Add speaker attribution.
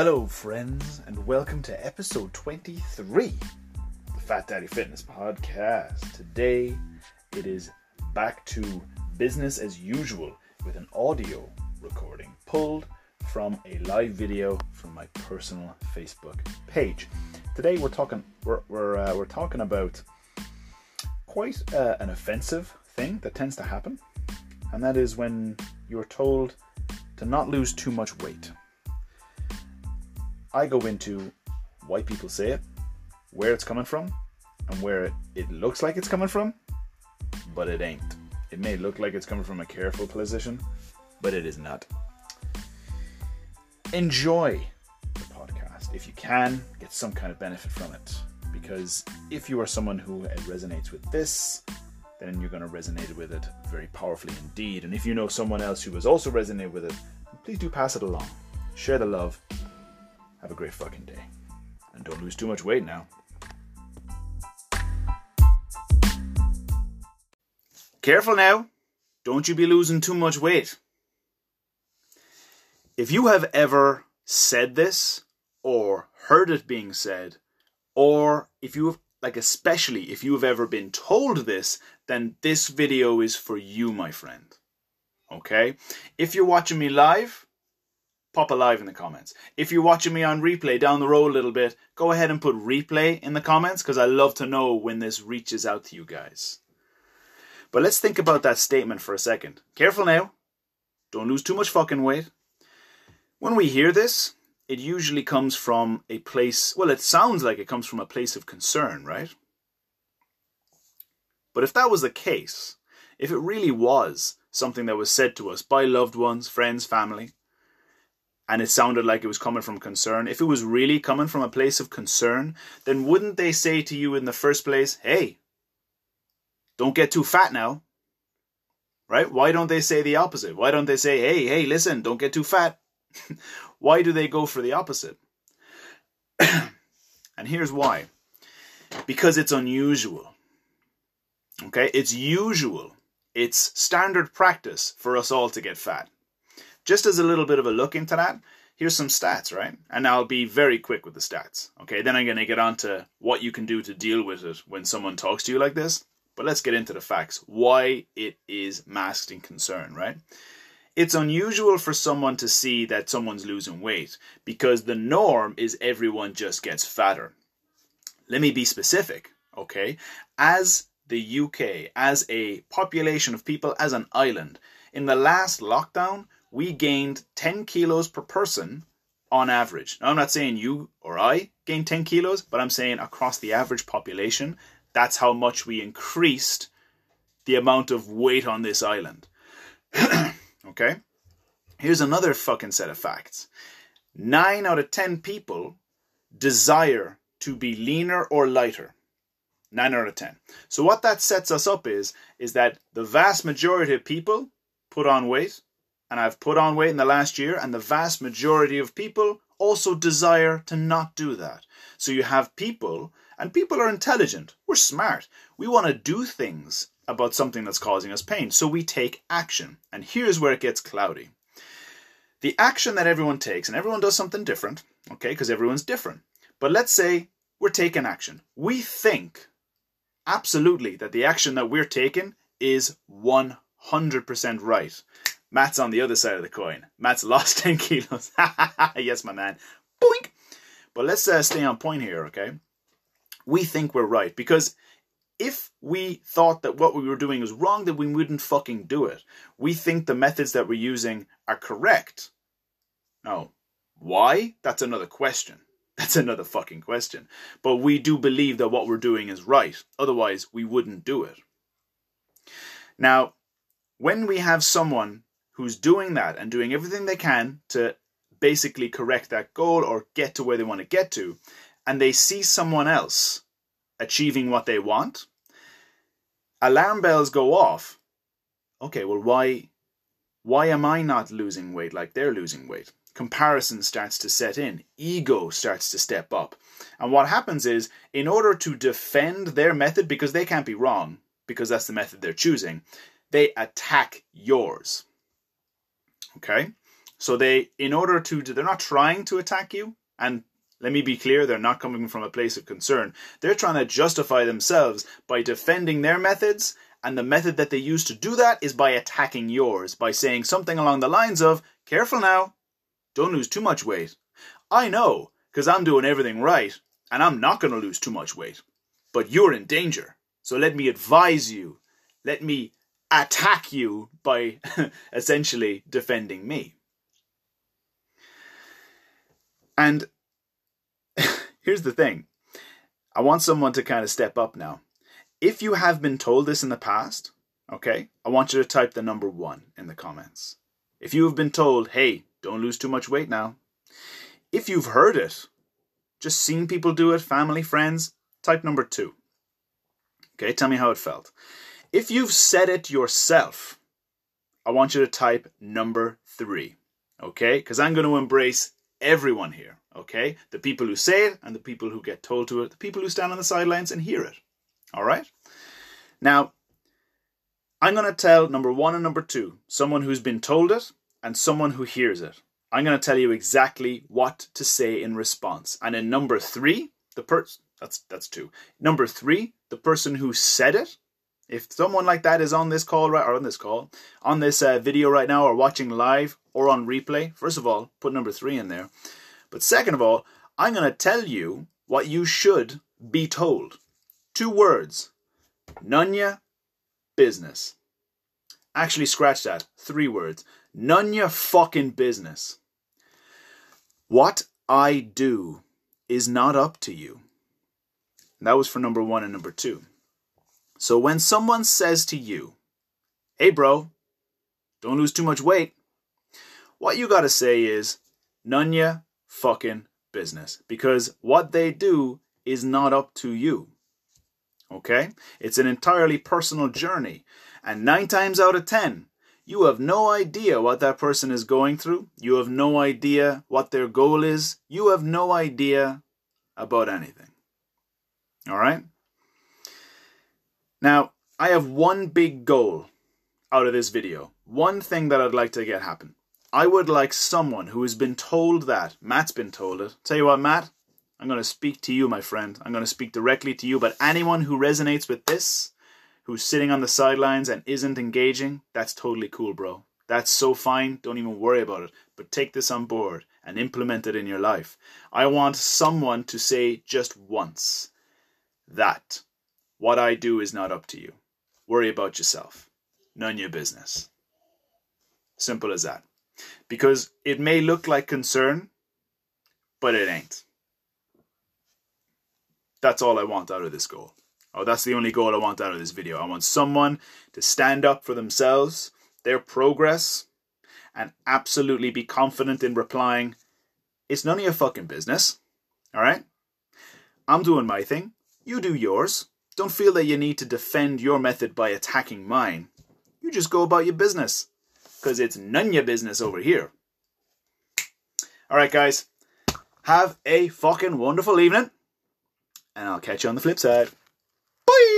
Speaker 1: Hello, friends, and welcome to episode 23 of the Fat Daddy Fitness Podcast. Today, it is back to business as usual with an audio recording pulled from a live video from my personal Facebook page. Today, we're talking we're we're, uh, we're talking about quite uh, an offensive thing that tends to happen, and that is when you're told to not lose too much weight. I go into why people say it, where it's coming from, and where it, it looks like it's coming from, but it ain't. It may look like it's coming from a careful position, but it is not. Enjoy the podcast. If you can, get some kind of benefit from it. Because if you are someone who uh, resonates with this, then you're going to resonate with it very powerfully indeed. And if you know someone else who has also resonated with it, please do pass it along. Share the love. Have a great fucking day. And don't lose too much weight now. Careful now. Don't you be losing too much weight. If you have ever said this, or heard it being said, or if you have, like, especially if you have ever been told this, then this video is for you, my friend. Okay? If you're watching me live, pop a live in the comments. If you're watching me on replay down the road a little bit, go ahead and put replay in the comments because I love to know when this reaches out to you guys. But let's think about that statement for a second. Careful now. Don't lose too much fucking weight. When we hear this, it usually comes from a place, well, it sounds like it comes from a place of concern, right? But if that was the case, if it really was something that was said to us by loved ones, friends, family, and it sounded like it was coming from concern, if it was really coming from a place of concern, then wouldn't they say to you in the first place, hey, don't get too fat now? Right? Why don't they say the opposite? Why don't they say, hey, hey, listen, don't get too fat? why do they go for the opposite? and here's why because it's unusual. Okay? It's usual. It's standard practice for us all to get fat. Just as a little bit of a look into that, here's some stats, right? And I'll be very quick with the stats. Okay, then I'm going to get on to what you can do to deal with it when someone talks to you like this. But let's get into the facts. Why it is masked in concern, right? It's unusual for someone to see that someone's losing weight because the norm is everyone just gets fatter. Let me be specific, okay? As the UK, as a population of people, as an island, in the last lockdown, we gained 10 kilos per person on average. Now, I'm not saying you or I gained 10 kilos, but I'm saying across the average population, that's how much we increased the amount of weight on this island. okay? Here's another fucking set of facts. 9 out of 10 people desire to be leaner or lighter. 9 out of 10. So what that sets us up is is that the vast majority of people put on weight and I've put on weight in the last year and the vast majority of people also desire to not do that. So you have people and people are intelligent. We're smart. We want to do things about something that's causing us pain. So we take action. And here's where it gets cloudy. The action that everyone takes, and everyone does something different, okay, because everyone's different. But let's say we're taking action. We think absolutely that the action that we're taking is 100% right. Matt's on the other side of the coin. Matt's lost 10 kilos. yes, my man. Boink! But let's uh, stay on point here, okay? We think we're right because if we thought that what we were doing was wrong, then we wouldn't fucking do it. We think the methods that we're using are correct. Now, why? That's another question. That's another fucking question. But we do believe that what we're doing is right. Otherwise, we wouldn't do it. Now, when we have someone who's doing that and doing everything they can to basically correct that goal or get to where they want to get to, and they see someone else achieving what they want, alarm bells go off. Okay, well, why, why am I not losing weight like they're losing weight? Comparison starts to set in, ego starts to step up. And what happens is, in order to defend their method, because they can't be wrong, because that's the method they're choosing, they attack yours. Okay? So they, in order to, they're not trying to attack you. And let me be clear, they're not coming from a place of concern. They're trying to justify themselves by defending their methods. And the method that they use to do that is by attacking yours, by saying something along the lines of, careful now, don't lose too much weight. I know, because I'm doing everything right, and I'm not going to lose too much weight. But you're in danger. So let me advise you. Let me attack you by essentially defending me. And here's the thing I want someone to kind of step up now. If you have been told this in the past, okay, I want you to type the number one in the comments. If you have been told, hey, don't lose too much weight now. If you've heard it, just seen people do it, family, friends, type number two. Okay, tell me how it felt. If you've said it yourself, I want you to type number three. Okay, because I'm going to embrace everyone here. Okay, the people who say it and the people who get told to it, the people who stand on the sidelines and hear it. All right. Now, I'm going to tell number one and number two, someone who's been told it and someone who hears it. I'm going to tell you exactly what to say in response. And in number three, the person that's that's two. Number three, the person who said it. If someone like that is on this call right or on this call, on this uh, video right now, or watching live or on replay, first of all, put number three in there. But second of all, I'm going to tell you what you should be told. Two words: Nunya business. Actually, scratch that. Three words. None fucking business. What I do is not up to you. That was for number one and number two. So when someone says to you, hey bro, don't lose too much weight, what you gotta say is, none ya fucking business. Because what they do is not up to you. Okay? It's an entirely personal journey. And nine times out of ten, you have no idea what that person is going through. You have no idea what their goal is. You have no idea about anything. All right? Now, I have one big goal out of this video. One thing that I'd like to get happen. I would like someone who has been told that. Matt's been told it. Tell you what, Matt, I'm going to speak to you, my friend. I'm going to speak directly to you. But anyone who resonates with this, who's sitting on the sidelines and isn't engaging, that's totally cool, bro. That's so fine. Don't even worry about it. But take this on board and implement it in your life. I want someone to say just once that what I do is not up to you. Worry about yourself. None your business. Simple as that. Because it may look like concern, but it ain't. That's all I want out of this goal. Oh, that's the only goal I want out of this video. I want someone to stand up for themselves, their progress, and absolutely be confident in replying, It's none of your fucking business. All right? I'm doing my thing. You do yours. Don't feel that you need to defend your method by attacking mine. You just go about your business. Because it's none of your business over here. All right, guys. Have a fucking wonderful evening. And I'll catch you on the flip side. Bye!